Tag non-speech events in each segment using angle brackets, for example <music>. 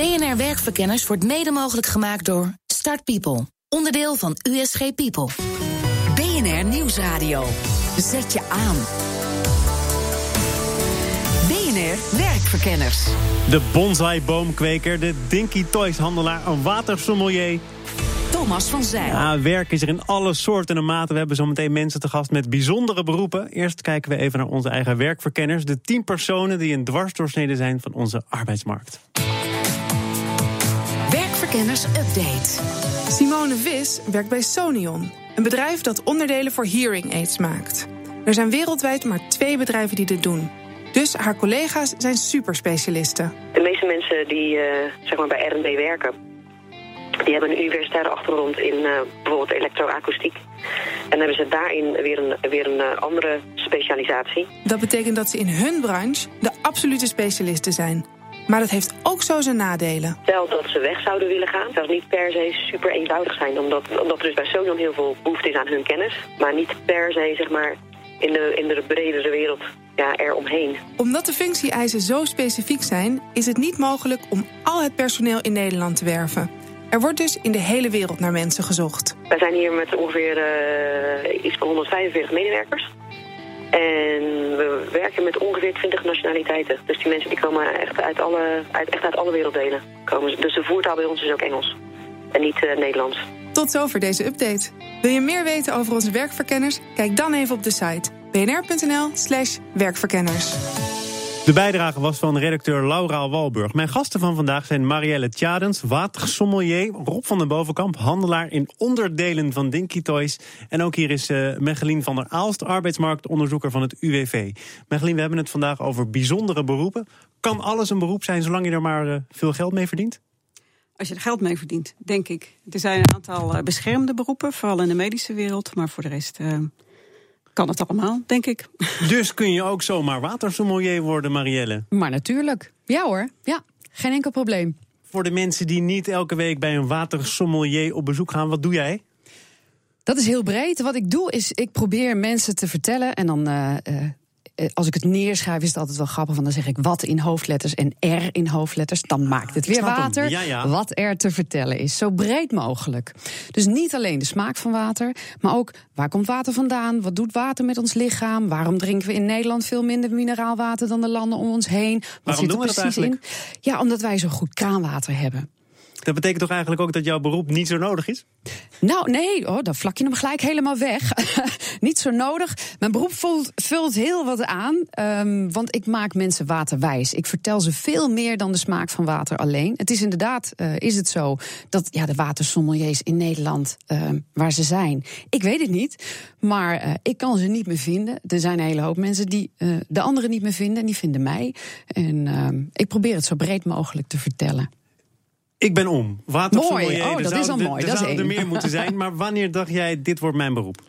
BNR Werkverkenners wordt mede mogelijk gemaakt door Start People, onderdeel van USG People. BNR Nieuwsradio. Zet je aan. BNR Werkverkenners. De bonsai-boomkweker, de Dinky Toys-handelaar, een watersommelier. Thomas van Zijl. Ja, werk is er in alle soorten en maten. We hebben zo meteen mensen te gast met bijzondere beroepen. Eerst kijken we even naar onze eigen werkverkenners. De tien personen die een dwarsdoorsnede zijn van onze arbeidsmarkt. Werkverkenners Update. Simone Vis werkt bij Sonion, een bedrijf dat onderdelen voor hearing aids maakt. Er zijn wereldwijd maar twee bedrijven die dit doen. Dus haar collega's zijn superspecialisten. De meeste mensen die uh, zeg maar bij R&D werken, die hebben een universitaire achtergrond in uh, bijvoorbeeld elektroakoestiek. En hebben ze daarin weer een, weer een uh, andere specialisatie. Dat betekent dat ze in hun branche de absolute specialisten zijn. Maar dat heeft ook zo zijn nadelen. Stel dat ze weg zouden willen gaan, zou het niet per se super eenvoudig zijn. Omdat, omdat er dus bij Sonion heel veel behoefte is aan hun kennis. Maar niet per se zeg maar, in, de, in de bredere wereld ja, eromheen. Omdat de functie-eisen zo specifiek zijn, is het niet mogelijk om al het personeel in Nederland te werven. Er wordt dus in de hele wereld naar mensen gezocht. Wij zijn hier met ongeveer uh, iets van 145 medewerkers. En we werken met ongeveer 20 nationaliteiten. Dus die mensen die komen echt uit alle, uit, echt uit alle werelddelen. Komen. Dus de voertaal bij ons is ook Engels. En niet uh, Nederlands. Tot zover deze update. Wil je meer weten over onze werkverkenners? Kijk dan even op de site bnr.nl slash werkverkenners. De bijdrage was van redacteur Laura Walburg. Mijn gasten van vandaag zijn Marielle Tjadens, watersommelier... Rob van den Bovenkamp, handelaar in onderdelen van Dinky Toys... en ook hier is uh, van der Aalst, arbeidsmarktonderzoeker van het UWV. Mechelien, we hebben het vandaag over bijzondere beroepen. Kan alles een beroep zijn zolang je er maar uh, veel geld mee verdient? Als je er geld mee verdient, denk ik. Er zijn een aantal uh, beschermde beroepen, vooral in de medische wereld... maar voor de rest kan het allemaal, denk ik. Dus kun je ook zomaar watersommelier worden, Marielle? Maar natuurlijk. Ja hoor, ja. Geen enkel probleem. Voor de mensen die niet elke week bij een watersommelier op bezoek gaan, wat doe jij? Dat is heel breed. Wat ik doe is, ik probeer mensen te vertellen en dan... Uh, uh, als ik het neerschrijf, is het altijd wel grappig. Want dan zeg ik wat in hoofdletters en R in hoofdletters. Dan maakt het weer water. Ja, ja. Wat er te vertellen is. Zo breed mogelijk. Dus niet alleen de smaak van water. Maar ook waar komt water vandaan? Wat doet water met ons lichaam? Waarom drinken we in Nederland veel minder mineraalwater dan de landen om ons heen? Wat Waarom zit er doen we dat precies in? Ja, omdat wij zo goed kraanwater hebben. Dat betekent toch eigenlijk ook dat jouw beroep niet zo nodig is? Nou, nee, oh, dan vlak je hem gelijk helemaal weg. <laughs> Niet zo nodig. Mijn beroep vult, vult heel wat aan, um, want ik maak mensen waterwijs. Ik vertel ze veel meer dan de smaak van water alleen. Het is inderdaad, uh, is het zo, dat ja, de watersommeliers in Nederland, uh, waar ze zijn, ik weet het niet, maar uh, ik kan ze niet meer vinden. Er zijn een hele hoop mensen die de anderen niet meer vinden, en die vinden mij. En ehm, ik probeer het zo breed mogelijk te vertellen. Ik ben om. Watersommelier. Mooi. Oh, dat is al mooi. Er Dat is zouden er meer moeten zijn. Maar wanneer dacht jij, dit wordt mijn beroep?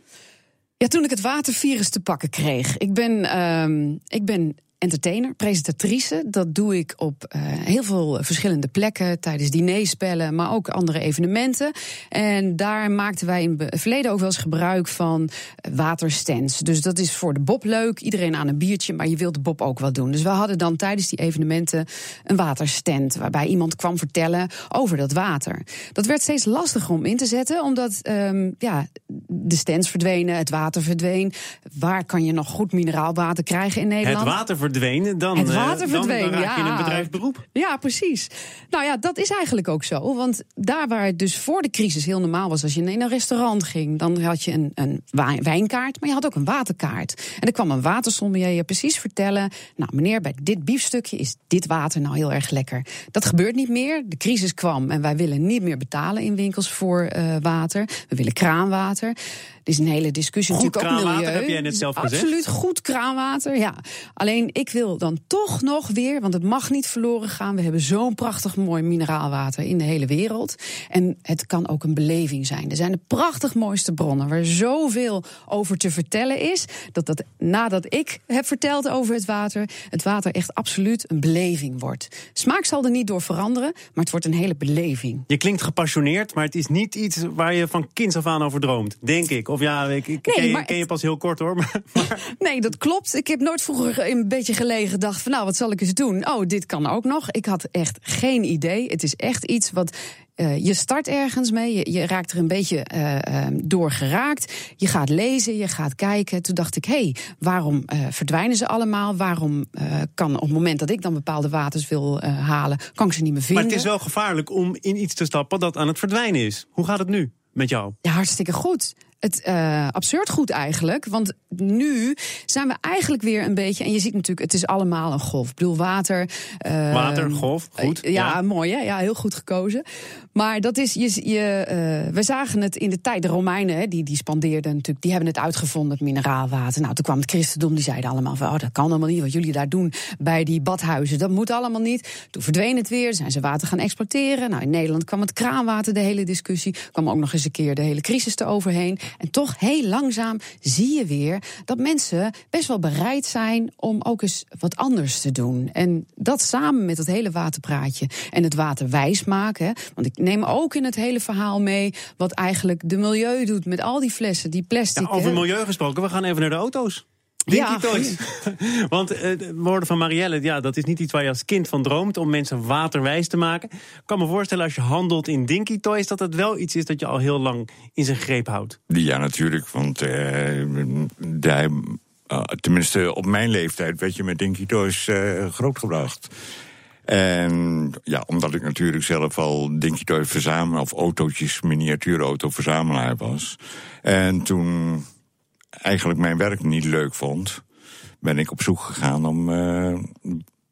Ja, toen ik het watervirus te pakken kreeg. Ik ben, ehm, ik ben entertainer, presentatrice. Dat doe ik op eh, heel veel verschillende plekken. Tijdens dinerspellen, maar ook andere evenementen. En daar maakten wij in het verleden ook wel eens gebruik van eh, waterstands. Dus dat is voor de Bob leuk. Iedereen aan een biertje, maar je wilt de Bob ook wel doen. Dus we hadden dan tijdens die evenementen een waterstand. Waarbij iemand kwam vertellen over dat water. Dat werd steeds lastiger om in te zetten. Omdat ehm, ja, de stands verdwenen, het water verdween. Waar kan je nog goed mineraalwater krijgen in Nederland? Het water verdween, dan, Het eh, water dan- verdween, dan, raak je in een bedrijfsberoep. Ja, precies. Nou ja, dat is eigenlijk ook zo. Want daar waar het dus voor de crisis heel normaal was... als je in een restaurant ging, dan had je een, een wijnkaart... maar je had ook een waterkaart. En er kwam een watersommelier je precies vertellen... nou meneer, bij dit biefstukje is dit water nou heel erg lekker. Dat gebeurt niet meer. De crisis kwam en wij willen niet meer betalen in winkels voor eh, water. We willen kraanwater. Is een hele discussie Goed natuurlijk ook kraanwater, milieu. heb jij net zelf gezegd. Absoluut goed kraanwater, ja. Alleen ik wil dan toch nog weer, want het mag niet verloren gaan. We hebben zo'n prachtig mooi mineraalwater in de hele wereld. En het kan ook een beleving zijn. Er zijn de prachtig mooiste bronnen waar zoveel over te vertellen is. Dat, dat nadat ik heb verteld over het water, het water echt absoluut een beleving wordt. Smaak zal er niet door veranderen, maar het wordt een hele beleving. Je klinkt gepassioneerd, maar het is niet iets waar je van kinds af aan over droomt, denk ik. Of ja, ik, ik Nee, ken, je, pas heel kort hoor. <laughs> Maar, maar <laughs> Nee, dat klopt. Ik heb nooit vroeger een beetje gelegen gedacht van nou, wat zal ik eens doen? Oh, dit kan ook nog. Ik had echt geen idee. Het is echt iets wat eh, je start ergens mee. Je, je raakt er een beetje eh, eh, door geraakt. Je gaat lezen, je gaat kijken. Toen dacht ik, hé, hey, waarom eh, verdwijnen ze allemaal? Waarom kan op het moment dat ik dan bepaalde waters wil halen, kan ik ze niet meer vinden? maar het is wel gevaarlijk om in iets te stappen dat aan het verdwijnen is. Hoe gaat het nu met jou? Ja, hartstikke goed. Het eh, absurd goed eigenlijk. Want nu zijn we eigenlijk weer een beetje. En je ziet natuurlijk, het is allemaal een golf. Ik bedoel, water. eh, Water, golf, goed, eh, ja, ja. mooi hè? Ja, heel goed gekozen. Maar dat is, je, je, eh, we zagen het in de tijd. De Romeinen, hè, die, die spandeerden natuurlijk, die hebben het uitgevonden, het mineraalwater. Nou, toen kwam het christendom, die zeiden allemaal van, oh, dat kan allemaal niet. Wat jullie daar doen bij die badhuizen, dat moet allemaal niet. Toen verdween het weer, zijn ze water gaan exploiteren. Nou, in Nederland kwam het kraanwater, de hele discussie. kwam ook nog eens een keer de hele crisis eroverheen. En toch, heel langzaam zie je weer dat mensen best wel bereid zijn om ook eens wat anders te doen. En dat samen met dat hele waterpraatje en het water wijs maken. Want ik neem ook in het hele verhaal mee wat eigenlijk de milieu doet met al die flessen, die plastic. Ja, over milieu gesproken, we gaan even naar de auto's. Ja. Dinky Toys. <laughs> Want eh, de woorden van Marielle, ja, dat is niet iets waar je als kind van droomt... om mensen waterwijs te maken. Ik kan me voorstellen als je handelt in Dinky Toys... dat het wel iets is dat je al heel lang in zijn greep houdt. Ja, natuurlijk. Want eh, daar, eh, tenminste op mijn leeftijd werd je met Dinky Toys eh, grootgebracht. En ja, omdat ik natuurlijk zelf al Dinky Toys verzamelaar... of autootjes, miniatuurauto verzamelaar was. En toen eigenlijk mijn werk niet leuk vond... ben ik op zoek gegaan om... eh,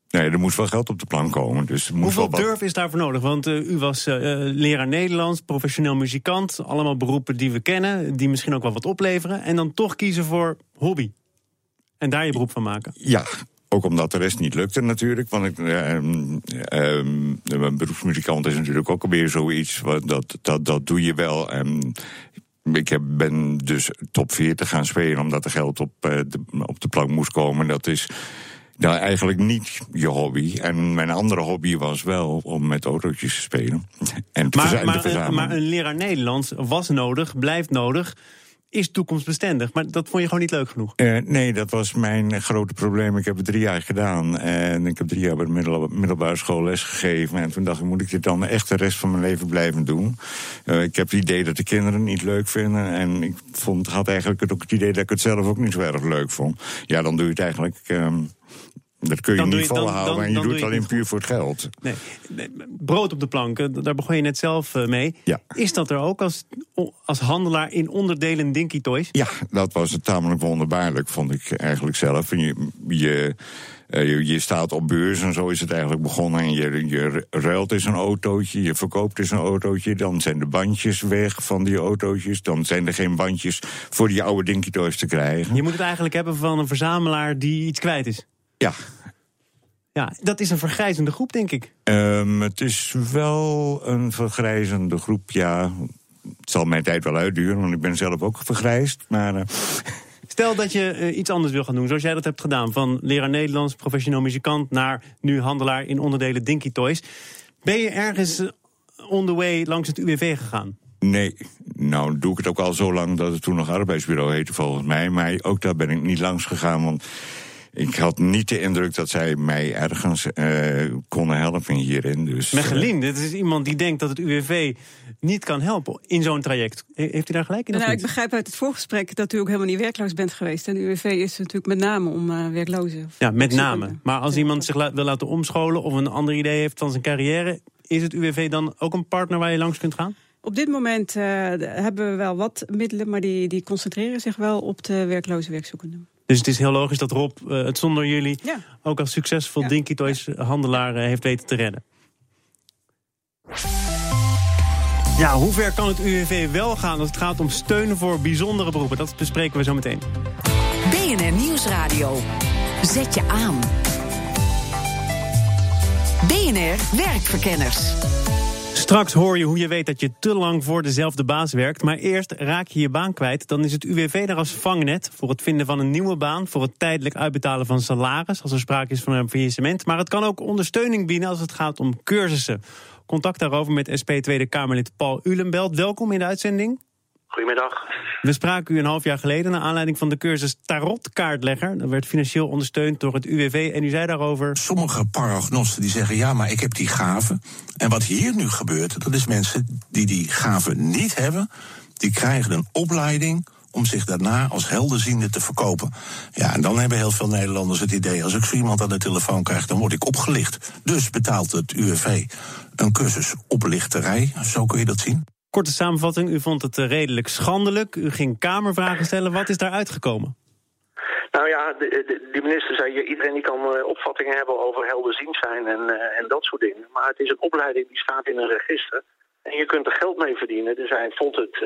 Nee, er moest wel geld op de plank komen. Dus moest Hoeveel wel durf is daarvoor nodig? Want eh, u was eh, leraar Nederlands, professioneel muzikant... allemaal beroepen die we kennen, die misschien ook wel wat opleveren... en dan toch kiezen voor hobby. En daar je beroep van maken. Ja, ook omdat de rest niet lukte natuurlijk. Want ik, eh, ehm, ehm, een beroepsmuzikant is natuurlijk ook alweer zoiets. Wat, dat, dat, dat doe je wel. En ik heb, ben dus top 40 gaan spelen omdat er geld op, eh, de, op de plank moest komen. Dat is nou, eigenlijk niet je hobby. En mijn andere hobby was wel om met autootjes te spelen. En te maar een leraar Nederlands was nodig, blijft nodig... is toekomstbestendig. Maar dat vond je gewoon niet leuk genoeg. Eh, nee, dat was mijn grote probleem. Ik heb het drie jaar gedaan. En ik heb drie jaar bij de middel- middelbare school les gegeven. En toen dacht ik, moet ik dit dan echt de rest van mijn leven blijven doen? Eh, ik heb het idee dat de kinderen het niet leuk vinden. En ik vond, had eigenlijk ook het idee dat ik het zelf ook niet zo erg leuk vond. Ja, dan doe je het eigenlijk... ehm, dat kun je Dan niet volhouden. dan- en je dan doet doe het je alleen het puur voor het geld. Nee, brood op de plank, eh, daar begon je net zelf eh, mee. Ja. Is dat er ook als, als handelaar in onderdelen Dinky Toys? Ja, dat was het tamelijk wonderbaarlijk, vond ik eigenlijk zelf. En je, je, eh, je, je staat op beurs en zo is het eigenlijk begonnen. En je, je ruilt eens een autootje, je verkoopt eens een autootje. Dan zijn de bandjes weg van die autootjes. Dan zijn er geen bandjes voor die oude Dinky Toys te krijgen. Je moet het eigenlijk hebben van een verzamelaar die iets kwijt is. Ja, Ja, dat is een vergrijzende groep, denk ik. ehm, het is wel een vergrijzende groep, ja. Het zal mijn tijd wel uitduren, want ik ben zelf ook vergrijsd. Maar eh, <laughs> Stel dat je eh, iets anders wil gaan doen, zoals jij dat hebt gedaan. Van leraar Nederlands, professioneel muzikant... naar nu handelaar in onderdelen Dinky Toys. Ben je ergens eh, on the way langs het UWV gegaan? Nee, nou doe ik het ook al zo lang dat het toen nog arbeidsbureau heette volgens mij. Maar ook daar ben ik niet langs gegaan, want ik had niet de indruk dat zij mij ergens eh, konden helpen hierin. Dus, eh, Mechelin, dit is iemand die denkt dat het UWV niet kan helpen in zo'n traject. He- Heeft u daar gelijk in? Nou, ik begrijp uit het voorgesprek dat u ook helemaal niet werkloos bent geweest. En de UWV is natuurlijk met name om eh, werklozen. Ja, met name. Maar als iemand zich la- wil laten omscholen of een ander idee heeft van zijn carrière, is het UWV dan ook een partner waar je langs kunt gaan? Op dit moment eh, hebben we wel wat middelen, maar die, die concentreren zich wel op de werkloze werkzoekenden. Dus het is heel logisch dat Rob eh, het zonder jullie Ja. ook als succesvol Ja. Dinky Toys handelaar heeft weten te redden. Ja, hoe ver kan het UWV wel gaan als het gaat om steunen voor bijzondere beroepen? Dat bespreken we zo meteen. BNR Nieuwsradio. Zet je aan. BNR Werkverkenners. Straks hoor je hoe je weet dat je te lang voor dezelfde baas werkt. Maar eerst raak je je baan kwijt. Dan is het UWV daar als vangnet voor het vinden van een nieuwe baan. Voor het tijdelijk uitbetalen van salaris als er sprake is van een faillissement. Maar het kan ook ondersteuning bieden als het gaat om cursussen. Contact daarover met SP Tweede Kamerlid Paul Ulenbelt. Welkom in de uitzending. Goedemiddag. We spraken u een half jaar geleden naar aanleiding van de cursus Tarotkaartlegger. Dat werd financieel ondersteund door het UWV en u zei daarover... Sommige paragnosten die zeggen, ja, maar ik heb die gaven. En wat hier nu gebeurt, dat is mensen die die gaven niet hebben... die krijgen een opleiding om zich daarna als helderziende te verkopen. Ja, en dan hebben heel veel Nederlanders het idee... als ik zo iemand aan de telefoon krijg, dan word ik opgelicht. Dus betaalt het UWV een cursus oplichterij, zo kun je dat zien. Korte samenvatting, u vond het eh, redelijk schandelijk. U ging Kamervragen stellen. Wat is daar uitgekomen? Nou ja, de, de, de minister zei, iedereen die kan uh, opvattingen hebben over helderziend zijn en, uh, en dat soort dingen. Maar het is een opleiding die staat in een register. En je kunt er geld mee verdienen. Dus hij vond het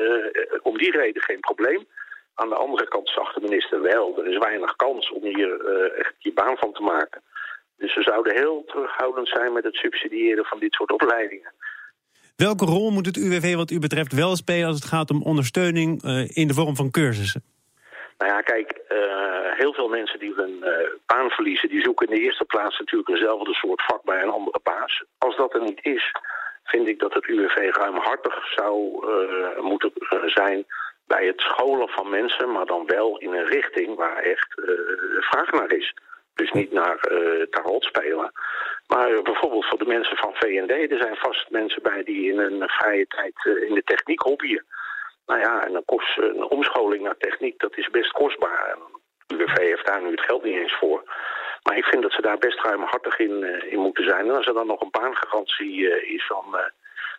om die reden geen probleem. Aan de andere kant zag de minister wel, er is weinig kans om hier echt je baan van te maken. Dus we zouden heel terughoudend zijn met het subsidiëren van dit soort opleidingen. Welke rol moet het UWV wat u betreft wel spelen als het gaat om ondersteuning uh, in de vorm van cursussen? Nou ja, kijk, uh, heel veel mensen die hun uh, baan verliezen, die zoeken in de eerste plaats natuurlijk eenzelfde soort vak bij een andere baas. Als dat er niet is, vind ik dat het UWV ruimhartig zou moeten zijn bij het scholen van mensen, maar dan wel in een richting waar echt vraag naar is. Dus niet naar tarot spelen. Maar bijvoorbeeld voor de mensen van VND, er zijn vast mensen bij die in een vrije tijd in de techniek hobbyen. Nou ja, en dan kost een omscholing naar techniek, dat is best kostbaar. En UWV heeft daar nu het geld niet eens voor. Maar ik vind dat ze daar best ruimhartig in, in moeten zijn. En als er dan nog een baangarantie is, dan,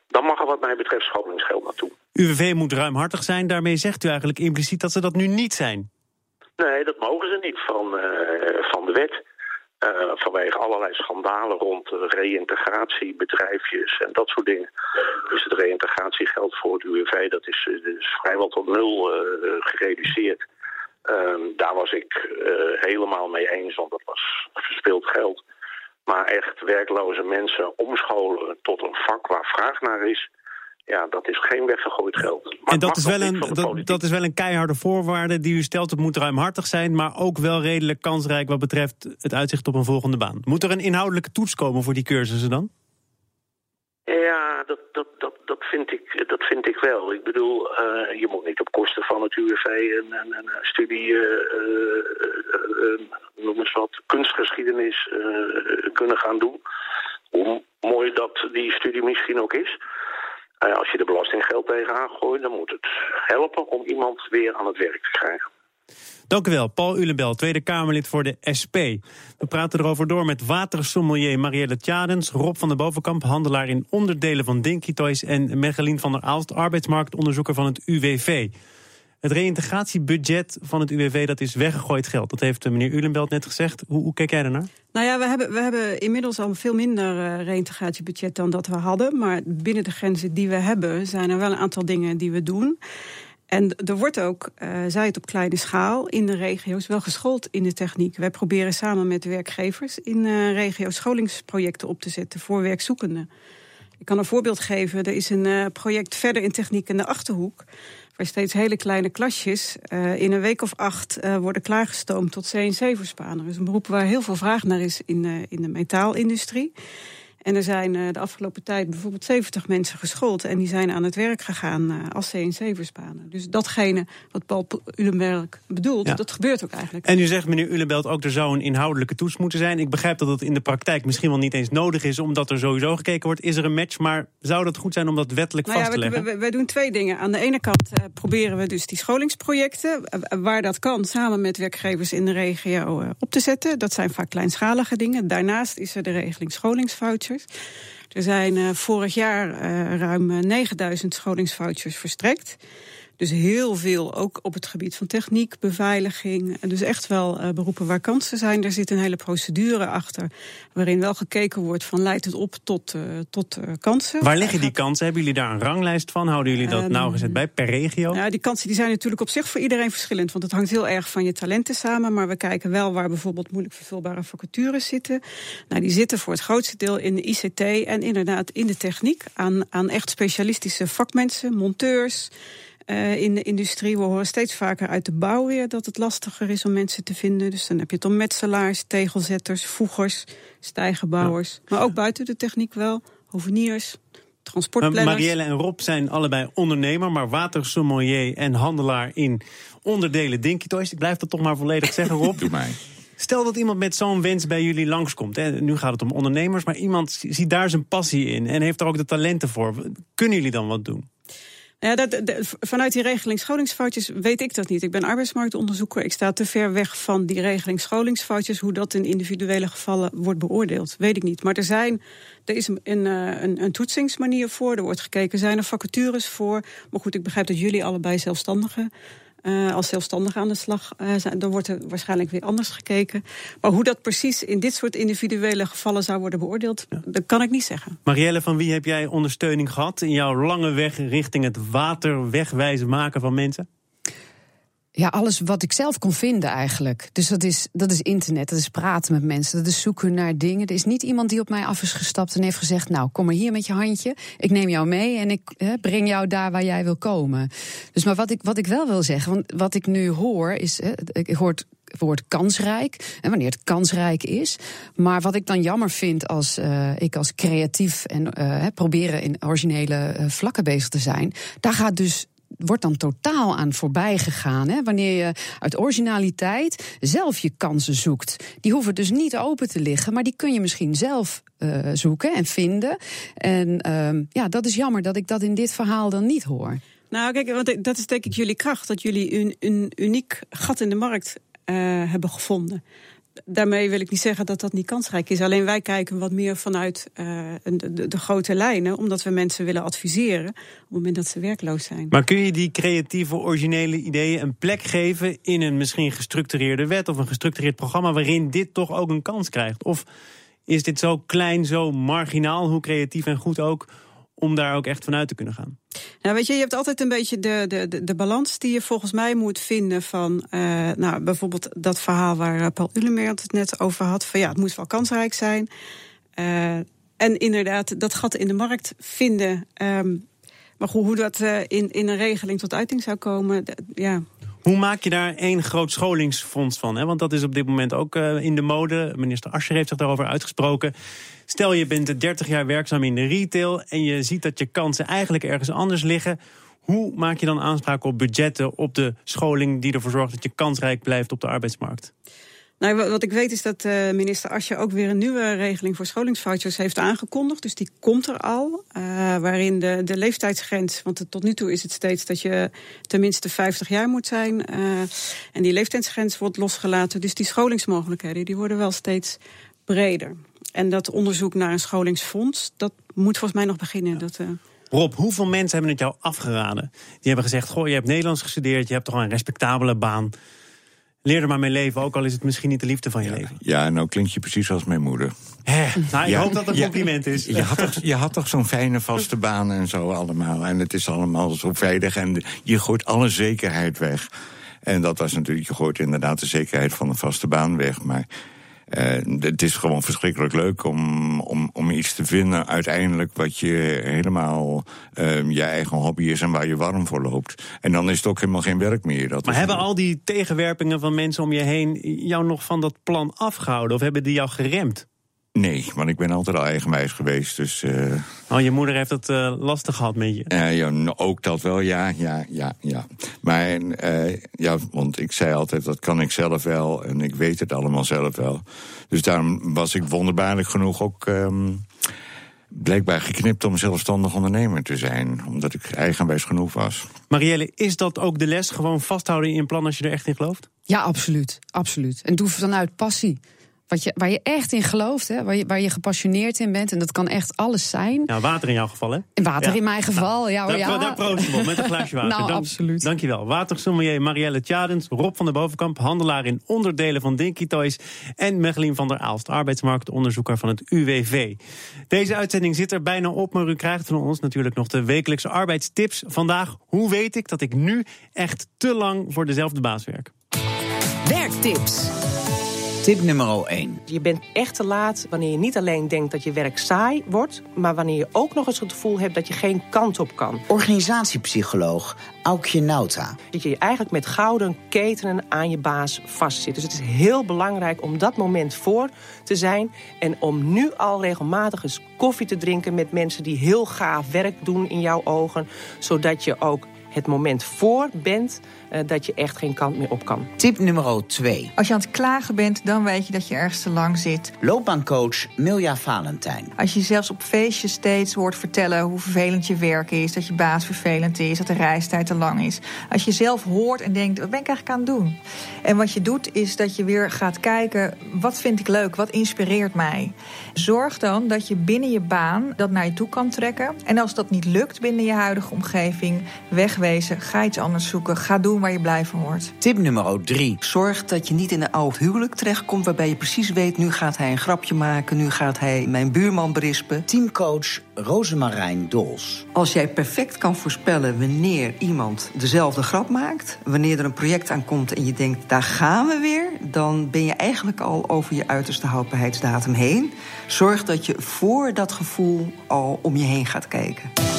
dan mag er wat mij betreft scholingsgeld naartoe. UWV moet ruimhartig zijn, daarmee zegt u eigenlijk impliciet dat ze dat nu niet zijn. Nee, dat mogen ze niet van, uh. Uh, vanwege allerlei schandalen rond uh, reïntegratie, bedrijfjes en dat soort dingen. Dus het reïntegratiegeld voor het UWV dat is, is vrijwel tot nul gereduceerd. Um, daar was ik helemaal mee eens, want dat was verspild geld. Maar echt werkloze mensen omscholen tot een vak waar vraag naar is... Ja, dat is geen weggegooid geld. Maar en dat is, wel een, dat, dat, is wel een keiharde voorwaarde die u stelt. Het moet ruimhartig zijn, maar ook wel redelijk kansrijk wat betreft het uitzicht op een volgende baan. Moet er een inhoudelijke toets komen voor die cursussen dan? Ja, dat, dat, dat, dat, vind, ik, dat vind ik wel. Ik bedoel, uh, je moet niet op kosten van het UWV een, een, een studie, uh, uh, noem eens wat, kunstgeschiedenis kunnen gaan doen. Hoe mooi dat die studie misschien ook is. Als je er belastinggeld tegenaan gooit, dan moet het helpen om iemand weer aan het werk te krijgen. Dank u wel, Paul Ulenbel, Tweede Kamerlid voor de SP. We praten erover door met watersommelier Marielle Tjadens... Rob van der Bovenkamp, handelaar in onderdelen van Dinky Toys... en Mergelien van der Aalst, arbeidsmarktonderzoeker van het UWV. Het reïntegratiebudget van het UWV dat is weggegooid geld. Dat heeft meneer Ulenbelt net gezegd. Hoe, hoe kijk jij daarnaar? Nou ja, we hebben, we hebben inmiddels al veel minder uh, reïntegratiebudget dan dat we hadden. Maar binnen de grenzen die we hebben zijn er wel een aantal dingen die we doen. En er wordt ook, uh, zij het op kleine schaal, in de regio's wel geschoold in de techniek. Wij proberen samen met werkgevers in regio's scholingsprojecten op te zetten voor werkzoekenden. Ik kan een voorbeeld geven. Er is een uh, project verder in techniek in de Achterhoek. Waar steeds hele kleine klasjes in een week of acht worden klaargestoomd tot CNC-verspaner. Dat is een beroep waar heel veel vraag naar is in, in de metaalindustrie. En er zijn uh, de afgelopen tijd bijvoorbeeld 70 mensen geschoold. En die zijn aan het werk gegaan uh, als CNC-verspaner. Dus datgene wat Paul Ulenberg bedoelt, ja. dat gebeurt ook eigenlijk. En u zegt, meneer Ulenbelt, ook er zou een inhoudelijke toets moeten zijn. Ik begrijp dat het in de praktijk misschien wel niet eens nodig is... omdat er sowieso gekeken wordt, is er een match? Maar zou dat goed zijn om dat wettelijk nou vast te leggen? Wij, wij doen twee dingen. Aan de ene kant uh, proberen we dus die scholingsprojecten... waar dat kan, samen met werkgevers in de regio op te zetten. Dat zijn vaak kleinschalige dingen. Daarnaast is er de regeling scholingsvoucher. Er zijn uh, vorig jaar uh, ruim 9000 scholingsvouchers verstrekt. Dus heel veel, ook op het gebied van techniek, beveiliging. Dus echt wel uh, beroepen waar kansen zijn. Er zit een hele procedure achter, waarin wel gekeken wordt van leidt het op tot, uh, tot uh, kansen. Waar liggen die kansen? Hebben jullie daar een ranglijst van? Houden jullie dat um, nauwgezet bij per regio? Ja, die kansen die zijn natuurlijk op zich voor iedereen verschillend. Want het hangt heel erg van je talenten samen. Maar we kijken wel waar bijvoorbeeld moeilijk vervulbare vacatures zitten. Nou, die zitten voor het grootste deel in de ICT en inderdaad in de techniek. Aan, aan echt specialistische vakmensen, monteurs. Uh, in de industrie. We horen steeds vaker uit de bouw weer dat het lastiger is om mensen te vinden. Dus dan heb je het om metselaars, tegelzetters, voegers, stijgerbouwers. Ja. Maar ook buiten de techniek wel, hoveniers, transportplanners. Marielle en Rob zijn allebei ondernemer, maar watersommelier en handelaar in onderdelen Dinky Toys. Ik blijf dat toch maar volledig zeggen, Rob. <laughs> Doe mij. Stel dat iemand met zo'n wens bij jullie langskomt. Hè. Nu gaat het om ondernemers, maar iemand ziet daar zijn passie in en heeft er ook de talenten voor. Kunnen jullie dan wat doen? Ja, dat, vanuit die regeling scholingsfoutjes weet ik dat niet. Ik ben arbeidsmarktonderzoeker. Ik sta te ver weg van die regeling scholingsfoutjes. Hoe dat in individuele gevallen wordt beoordeeld, weet ik niet. Maar er, zijn, er is een, een, een, een toetsingsmanier voor. Er wordt gekeken, zijn er vacatures voor? Maar goed, ik begrijp dat jullie allebei zelfstandigen uh, als zelfstandig aan de slag uh, zijn. Dan wordt er waarschijnlijk weer anders gekeken. Maar hoe dat precies in dit soort individuele gevallen zou worden beoordeeld, dat kan ik niet zeggen. Marielle, van wie heb jij ondersteuning gehad in jouw lange weg richting het water wegwijzen maken van mensen? Ja, alles wat ik zelf kon vinden eigenlijk. Dus dat is, dat is internet, dat is praten met mensen, dat is zoeken naar dingen. Er is niet iemand die op mij af is gestapt en heeft gezegd: Nou, kom maar hier met je handje. Ik neem jou mee en ik breng jou daar waar jij wil komen. Dus maar wat ik, wat ik wel wil zeggen, want wat ik nu hoor, is: ik hoor het woord kansrijk en wanneer het kansrijk is. Maar wat ik dan jammer vind als uh, ik als creatief en uh, proberen in originele uh, vlakken bezig te zijn, daar gaat dus wordt dan totaal aan voorbij gegaan. Hè? Wanneer je uit originaliteit zelf je kansen zoekt. Die hoeven dus niet open te liggen, maar die kun je misschien zelf uh, zoeken en vinden. En uh, ja, dat is jammer dat ik dat in dit verhaal dan niet hoor. Nou, kijk, want dat is denk ik jullie kracht. Dat jullie een, uniek gat in de markt uh, hebben gevonden daarmee wil ik niet zeggen dat dat niet kansrijk is. Alleen wij kijken wat meer vanuit uh, de, de, grote lijnen, omdat we mensen willen adviseren op het moment dat ze werkloos zijn. Maar kun je die creatieve, originele ideeën een plek geven in een misschien gestructureerde wet of een gestructureerd programma waarin dit toch ook een kans krijgt? Of is dit zo klein, zo marginaal, hoe creatief en goed ook, om daar ook echt vanuit te kunnen gaan? Nou, weet je, je hebt altijd een beetje de, de, de, balans die je volgens mij moet vinden van, uh, nou, bijvoorbeeld dat verhaal waar eh, Paul Ulemer het net over had, van ja, het moet wel kansrijk zijn. Uh, en inderdaad, dat gat in de markt vinden. Um, maar goed, hoe dat in, in een regeling tot uiting zou komen, ja. Hoe maak je daar één groot scholingsfonds van? Hè? Want dat is op dit moment ook uh, in de mode. Minister Ascher heeft zich daarover uitgesproken. Stel je bent 30 jaar werkzaam in de retail en je ziet dat je kansen eigenlijk ergens anders liggen. Hoe maak je dan aanspraak op budgetten, op de scholing die ervoor zorgt dat je kansrijk blijft op de arbeidsmarkt? Nou, wat ik weet is dat uh, minister Asje ook weer een nieuwe regeling voor scholingsvouchers heeft aangekondigd. Dus die komt er al. Uh, waarin de, de leeftijdsgrens, want tot nu toe is het steeds dat je tenminste 50 jaar moet zijn. Uh, en die leeftijdsgrens wordt losgelaten. Dus die scholingsmogelijkheden die worden wel steeds breder. En dat onderzoek naar een scholingsfonds, dat moet volgens mij nog beginnen. Dat. Rob, hoeveel mensen hebben het jou afgeraden? Die hebben gezegd: Goh, je hebt Nederlands gestudeerd, je hebt toch een respectabele baan. Leer er maar mee leven, ook al is het misschien niet de liefde van je leven. Ja, nou klinkt je precies als mijn moeder. Hè, nou, ik hoop dat het een compliment is. Je had toch, je had toch zo'n fijne vaste baan en zo allemaal. En het is allemaal zo veilig en je gooit alle zekerheid weg. En dat was natuurlijk, je gooit inderdaad de zekerheid van een vaste baan weg. Maar het is gewoon verschrikkelijk leuk om, om, om iets te vinden uiteindelijk wat je helemaal uh, je eigen hobby is en waar je warm voor loopt. En dan is het ook helemaal geen werk meer. Dat maar hebben al die tegenwerpingen van mensen om je heen jou nog van dat plan afgehouden of hebben die jou geremd? Nee, want ik ben altijd al eigenwijs geweest. Dus, uh... Oh, je moeder heeft het uh, lastig gehad met je? Uh, ja, ook dat wel, ja, ja, ja, ja. Maar ja, want ik zei altijd, dat kan ik zelf wel en ik weet het allemaal zelf wel. Dus daarom was ik wonderbaarlijk genoeg ook um, blijkbaar geknipt om zelfstandig ondernemer te zijn. Omdat ik eigenwijs genoeg was. Marielle, is dat ook de les? Gewoon vasthouden in je plan als je er echt in gelooft? Ja, absoluut. absoluut. En doe vanuit passie. Wat je, waar je echt in gelooft, hè? Waar, je, waar je gepassioneerd in bent. En dat kan echt alles zijn. Ja, water in jouw geval, hè? Water in mijn geval, nou, ja. Daar, ja. daar proosten we op, met een glaasje water. <laughs> nou, Dank, absoluut. Dankjewel. Watersommelier Marielle Tjadens, Rob van der Bovenkamp... handelaar in onderdelen van Dinky Toys... en Mechelien van der Aalst, arbeidsmarktonderzoeker van het UWV. Deze uitzending zit er bijna op, maar u krijgt van ons natuurlijk nog de wekelijkse arbeidstips. Vandaag, hoe weet ik dat ik nu echt te lang voor dezelfde baas werk? Werktips. Tip nummer 1. Je bent echt te laat wanneer je niet alleen denkt dat je werk saai wordt... maar wanneer je ook nog eens het gevoel hebt dat je geen kant op kan. Organisatiepsycholoog Aukje Nauta. Dat je eigenlijk met gouden ketenen aan je baas vastzit. Dus het is heel belangrijk om dat moment voor te zijn... en om nu al regelmatig eens koffie te drinken met mensen... die heel gaaf werk doen in jouw ogen... zodat je ook het moment voor bent dat je echt geen kant meer op kan. Tip nummer 2. Als je aan het klagen bent, dan weet je dat je ergens te lang zit. Loopbaancoach Milja Valentijn. Als je zelfs op feestjes steeds hoort vertellen hoe vervelend je werk is, dat je baas vervelend is, dat de reistijd te lang is. Als je zelf hoort en denkt, wat ben ik eigenlijk aan het doen? En wat je doet is dat je weer gaat kijken, wat vind ik leuk, wat inspireert mij? Zorg dan dat je binnen je baan dat naar je toe kan trekken. En als dat niet lukt binnen je huidige omgeving, wegwezen, ga iets anders zoeken, ga doen waar je blij van wordt. Tip nummer 3. Zorg dat je niet in een oud huwelijk terechtkomt... waarbij je precies weet, nu gaat hij een grapje maken... nu gaat hij mijn buurman berispen. Teamcoach Rosemarijn Dols. Als jij perfect kan voorspellen wanneer iemand dezelfde grap maakt... wanneer er een project aankomt en je denkt, daar gaan we weer... dan ben je eigenlijk al over je uiterste houdbaarheidsdatum heen. Zorg dat je voor dat gevoel al om je heen gaat kijken.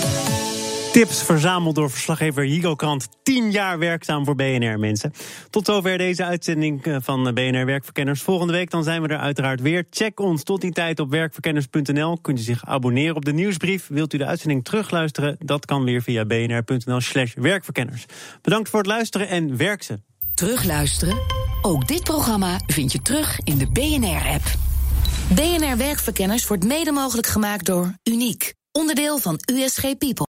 Tips verzameld door verslaggever Higo Krant. 10 jaar werkzaam voor BNR, mensen. Tot zover deze uitzending eh, van BNR Werkverkenners. Volgende week dan zijn we er uiteraard weer. Check ons tot die tijd op werkverkenners.nl. Kunt u zich abonneren op de nieuwsbrief. Wilt u de uitzending terugluisteren? Dat kan weer via bnr.nl slash werkverkenners. Bedankt voor het luisteren en werk ze. Terugluisteren? Ook dit programma vind je terug in de BNR-app. BNR Werkverkenners wordt mede mogelijk gemaakt door Uniek. Onderdeel van USG People.